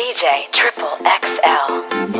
DJ Triple XL.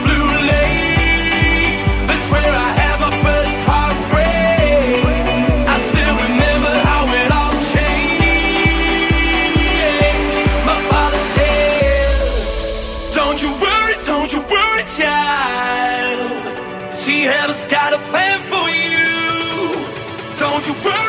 you feel?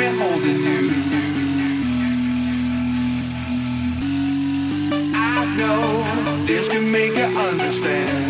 beholding you. I know this can make you understand.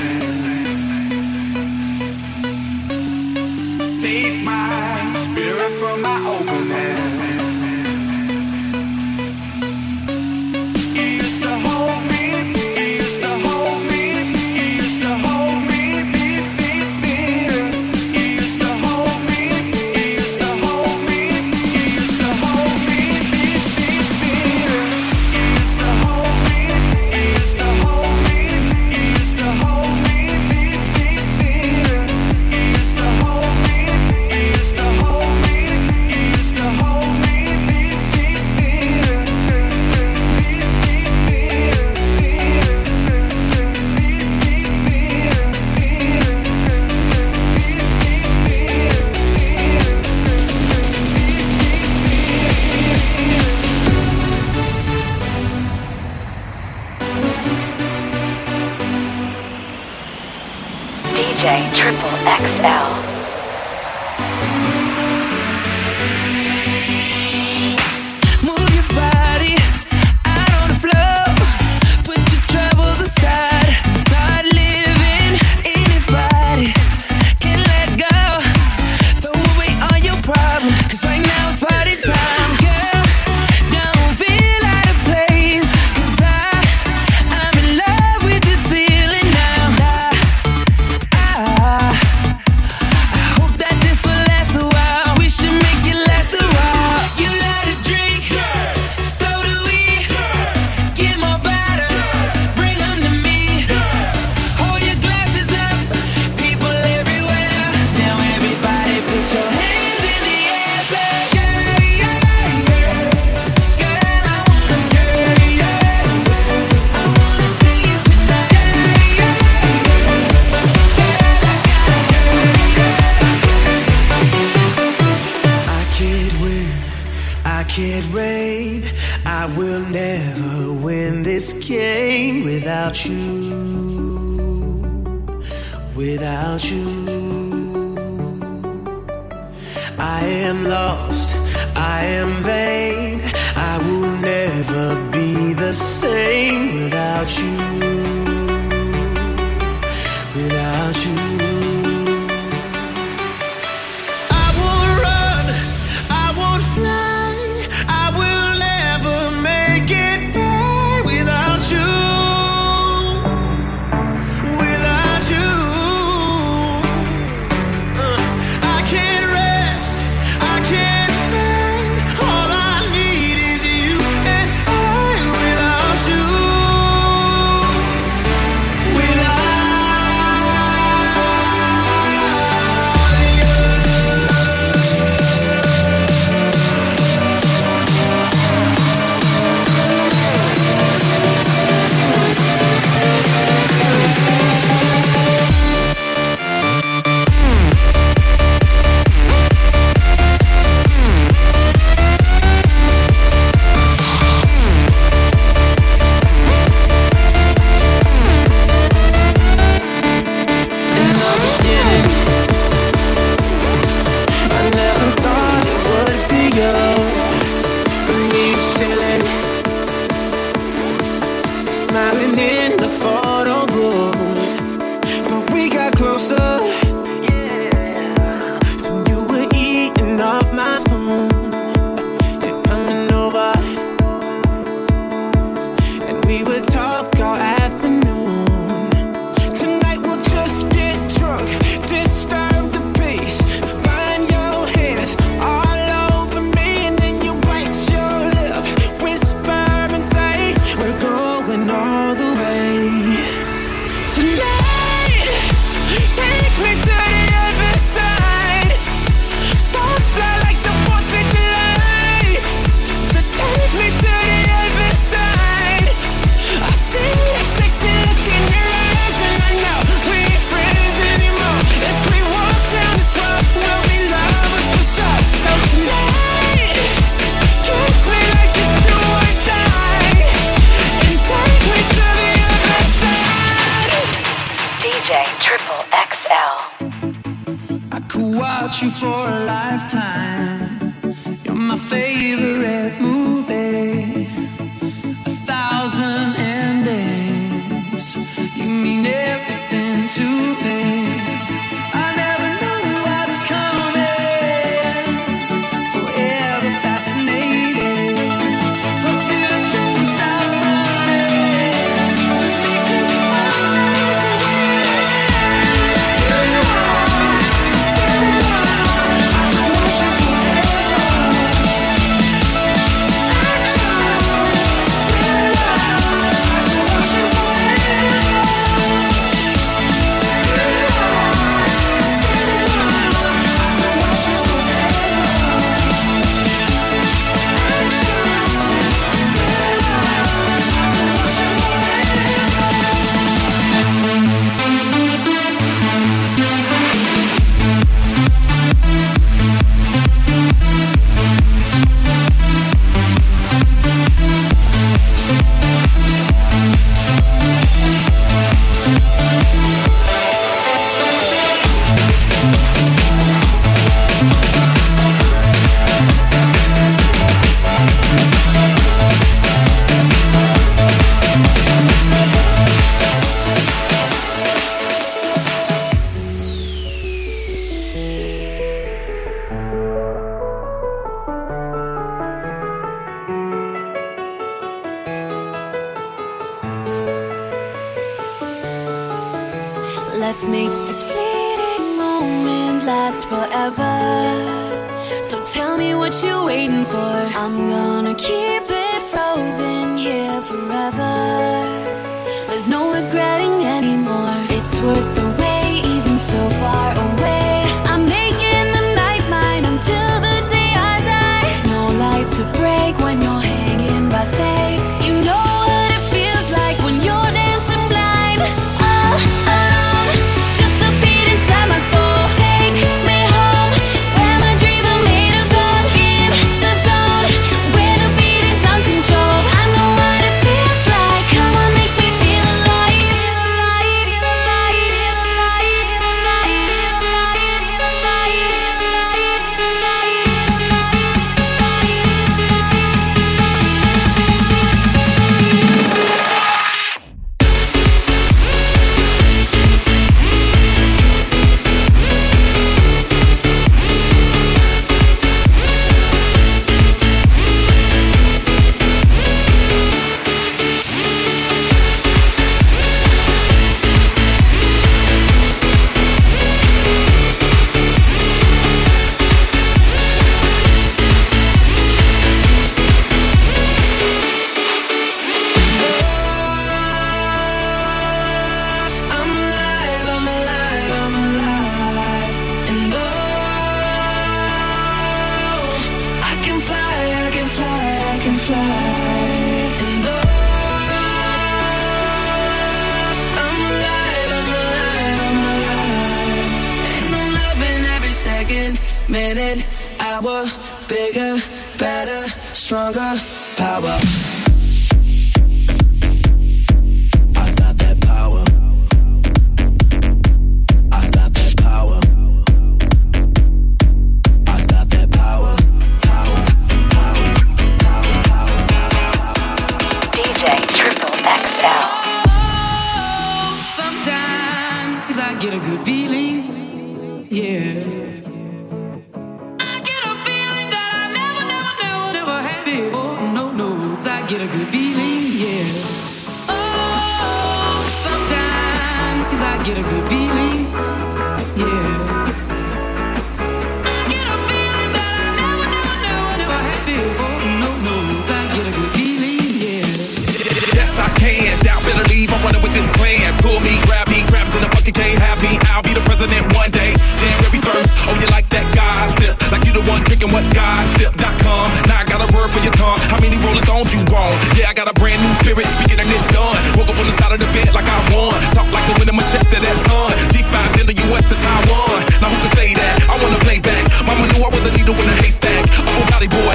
drinking what God sip.com. Now I got a word for your tongue. How many Rolling Stones you want? Yeah, I got a brand new spirit speaking and it's done. Woke up on the side of the bed like I won. Talk like the wind in my chest to that sun. G5 in the US to Taiwan. Now who can say that? I wanna play back. Mama knew I was a needle in a haystack. Upper body boy.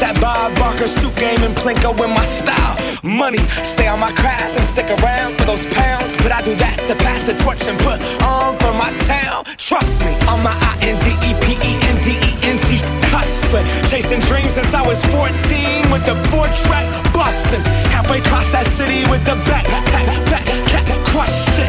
That Bob Barker suit game and Plinko in my style. Money, stay on my craft and stick around for those pounds. But I do that to pass the torch and put on for my town. Trust me, on my I N D E P E N D E N T hustling. Chasing dreams since I was 14 with the four track busting. Halfway across that city with the back, back, back, back, crush it.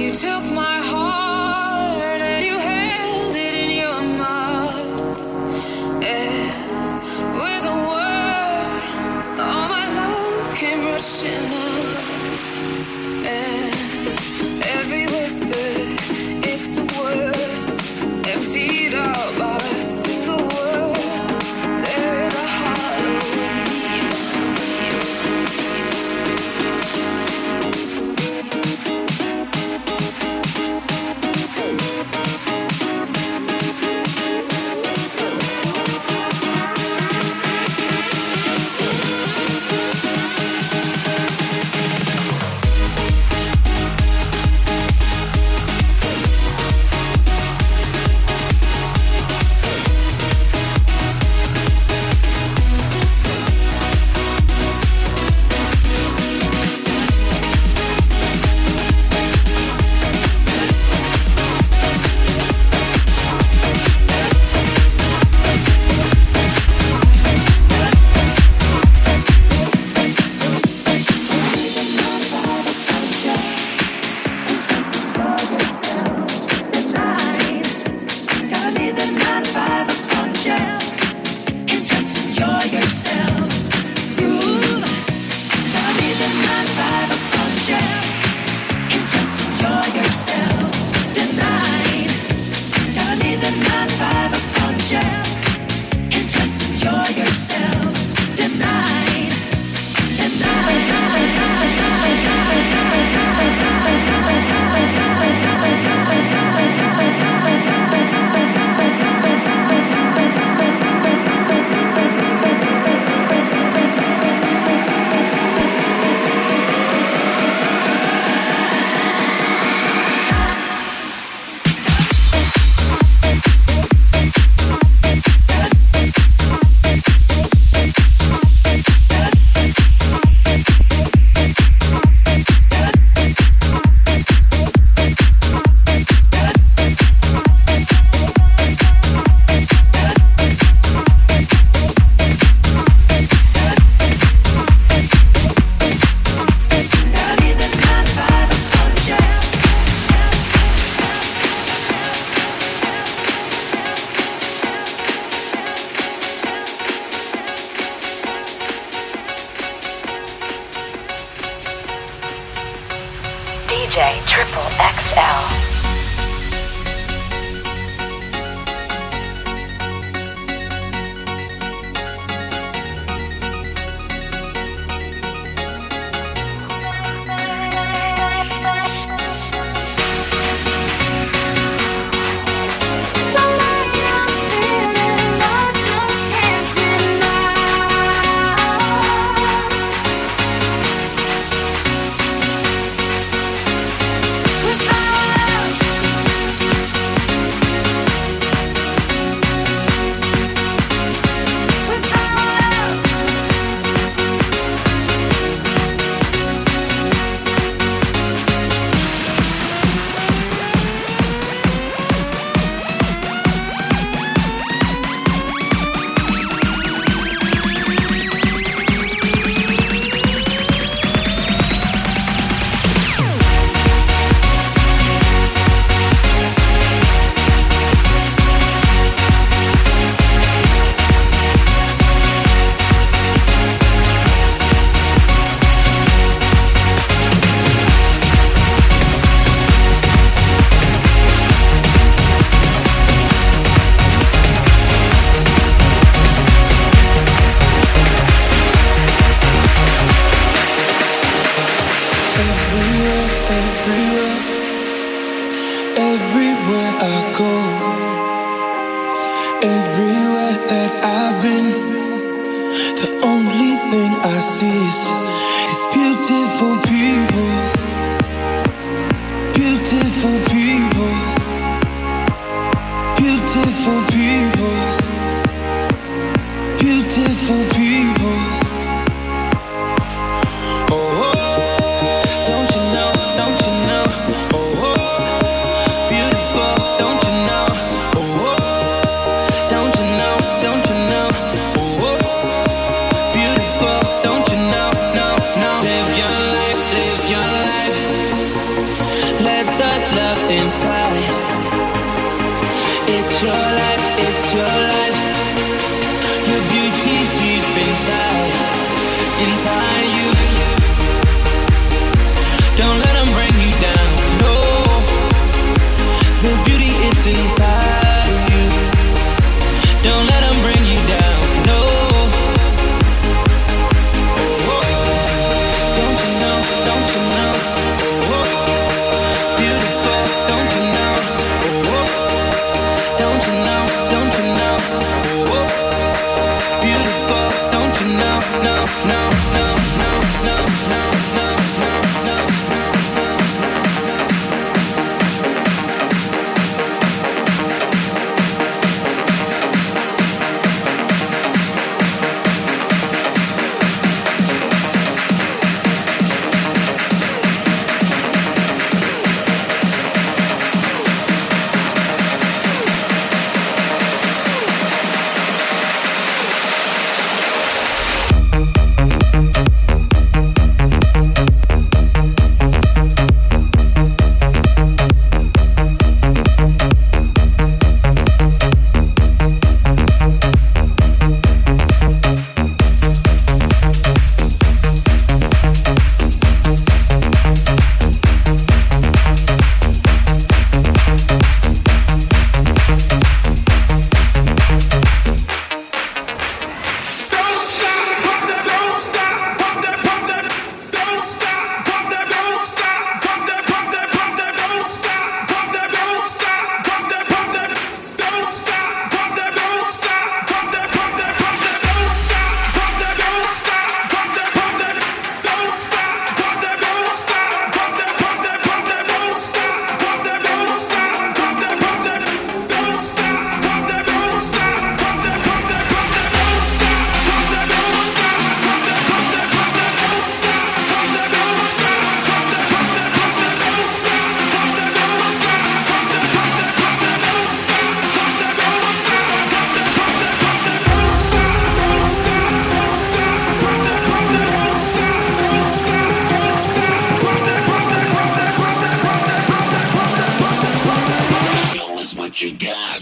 You took my heart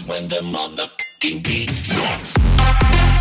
when the motherfucking beat drops.